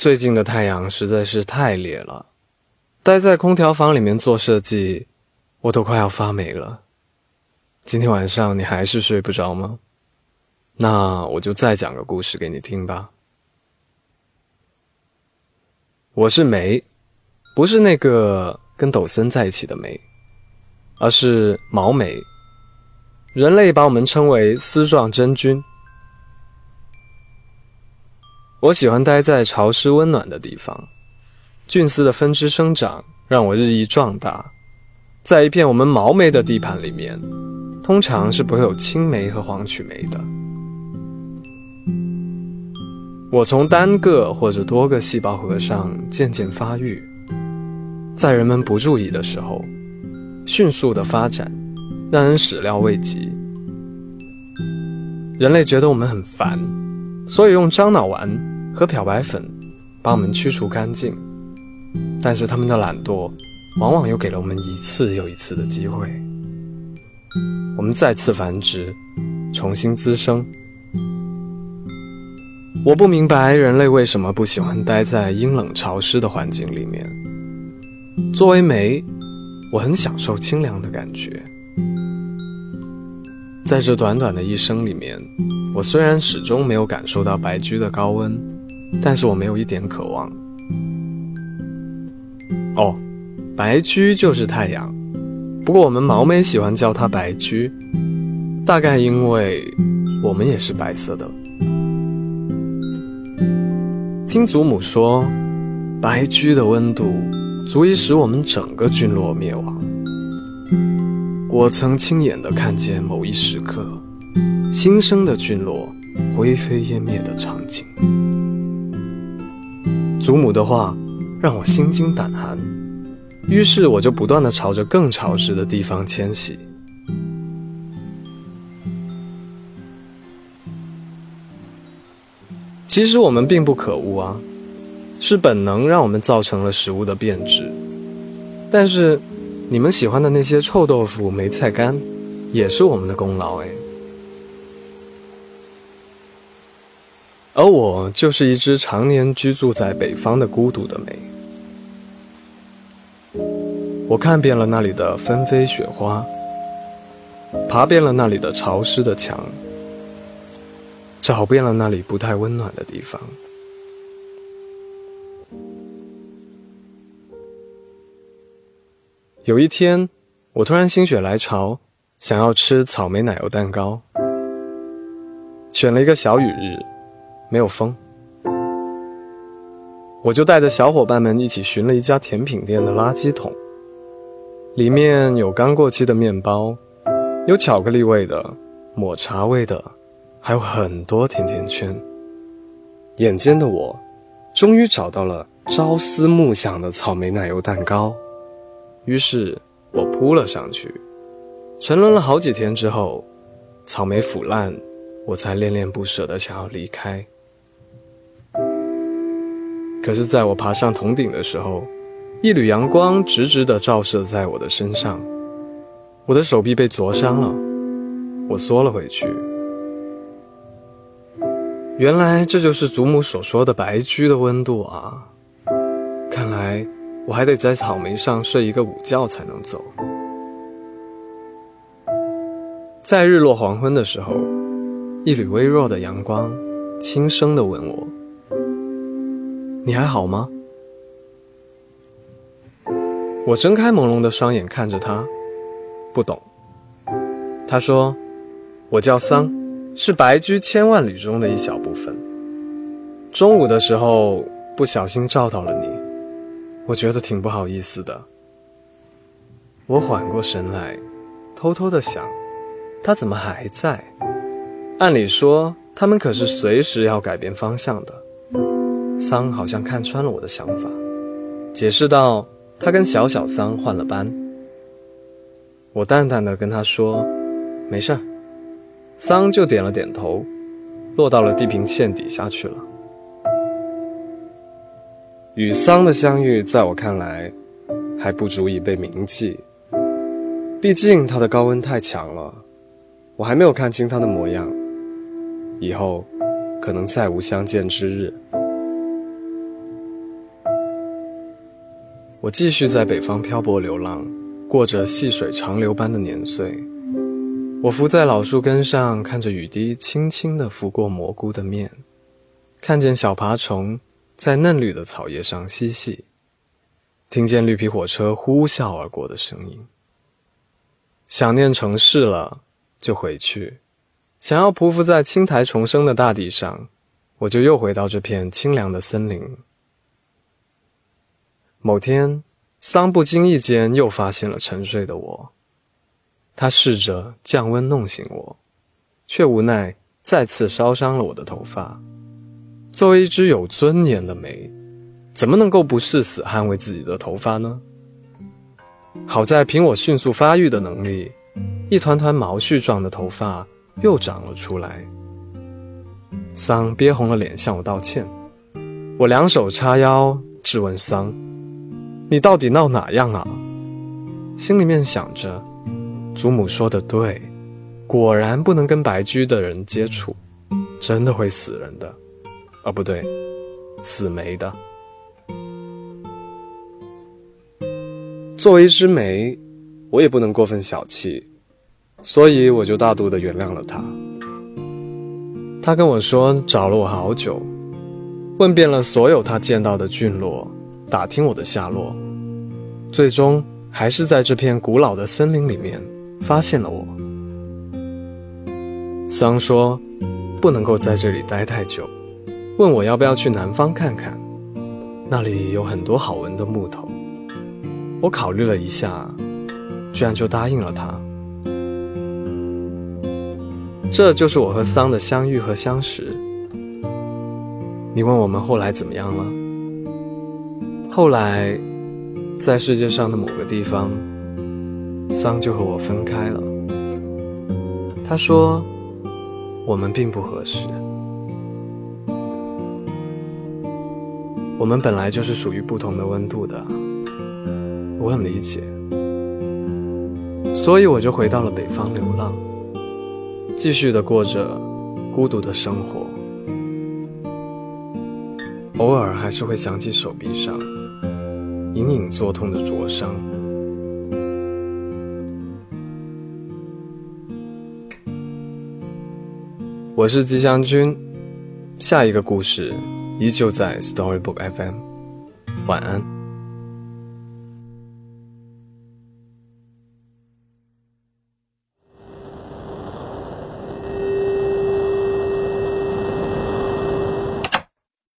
最近的太阳实在是太烈了，待在空调房里面做设计，我都快要发霉了。今天晚上你还是睡不着吗？那我就再讲个故事给你听吧。我是梅，不是那个跟抖森在一起的梅，而是毛梅。人类把我们称为丝状真菌。我喜欢待在潮湿温暖的地方，菌丝的分支生长让我日益壮大。在一片我们毛霉的地盘里面，通常是不会有青霉和黄曲霉的。我从单个或者多个细胞核上渐渐发育，在人们不注意的时候，迅速的发展，让人始料未及。人类觉得我们很烦，所以用樟脑丸。和漂白粉把我们驱除干净，但是他们的懒惰往往又给了我们一次又一次的机会。我们再次繁殖，重新滋生。我不明白人类为什么不喜欢待在阴冷潮湿的环境里面。作为酶，我很享受清凉的感觉。在这短短的一生里面，我虽然始终没有感受到白居的高温。但是我没有一点渴望。哦，白居就是太阳，不过我们毛妹喜欢叫它白居，大概因为我们也是白色的。听祖母说，白居的温度足以使我们整个菌落灭亡。我曾亲眼的看见某一时刻，新生的菌落灰飞烟灭的场景。祖母的话让我心惊胆寒，于是我就不断的朝着更潮湿的地方迁徙。其实我们并不可恶啊，是本能让我们造成了食物的变质。但是，你们喜欢的那些臭豆腐、梅菜干，也是我们的功劳哎。而我就是一只常年居住在北方的孤独的梅。我看遍了那里的纷飞雪花，爬遍了那里的潮湿的墙，找遍了那里不太温暖的地方。有一天，我突然心血来潮，想要吃草莓奶油蛋糕，选了一个小雨日。没有风，我就带着小伙伴们一起寻了一家甜品店的垃圾桶，里面有刚过期的面包，有巧克力味的、抹茶味的，还有很多甜甜圈。眼尖的我，终于找到了朝思暮想的草莓奶油蛋糕，于是我扑了上去。沉沦了好几天之后，草莓腐烂，我才恋恋不舍地想要离开。可是，在我爬上铜顶的时候，一缕阳光直直地照射在我的身上，我的手臂被灼伤了，我缩了回去。原来这就是祖母所说的白居的温度啊！看来我还得在草莓上睡一个午觉才能走。在日落黄昏的时候，一缕微弱的阳光轻声地问我。你还好吗？我睁开朦胧的双眼看着他，不懂。他说：“我叫桑，是白驹千万缕中的一小部分。中午的时候不小心照到了你，我觉得挺不好意思的。”我缓过神来，偷偷的想，他怎么还在？按理说，他们可是随时要改变方向的。桑好像看穿了我的想法，解释道：“他跟小小桑换了班。”我淡淡的跟他说：“没事儿。”桑就点了点头，落到了地平线底下去了。与桑的相遇，在我看来，还不足以被铭记。毕竟他的高温太强了，我还没有看清他的模样。以后，可能再无相见之日。我继续在北方漂泊流浪，过着细水长流般的年岁。我伏在老树根上，看着雨滴轻轻地拂过蘑菇的面，看见小爬虫在嫩绿的草叶上嬉戏，听见绿皮火车呼啸而过的声音。想念城市了，就回去；想要匍匐在青苔重生的大地上，我就又回到这片清凉的森林。某天，桑不经意间又发现了沉睡的我。他试着降温弄醒我，却无奈再次烧伤了我的头发。作为一只有尊严的梅，怎么能够不誓死捍卫自己的头发呢？好在凭我迅速发育的能力，一团团毛絮状的头发又长了出来。桑憋红了脸向我道歉，我两手叉腰质问桑：“你到底闹哪样啊？”心里面想着。祖母说的对，果然不能跟白居的人接触，真的会死人的。哦，不对，死梅的。作为一只梅，我也不能过分小气，所以我就大度的原谅了他。他跟我说找了我好久，问遍了所有他见到的菌落，打听我的下落，最终还是在这片古老的森林里面。发现了我，桑说不能够在这里待太久，问我要不要去南方看看，那里有很多好闻的木头。我考虑了一下，居然就答应了他。这就是我和桑的相遇和相识。你问我们后来怎么样了？后来，在世界上的某个地方。桑就和我分开了。他说：“我们并不合适，我们本来就是属于不同的温度的。”我很理解，所以我就回到了北方流浪，继续的过着孤独的生活。偶尔还是会想起手臂上隐隐作痛的灼伤。我是吉祥君，下一个故事依旧在 Storybook FM，晚安。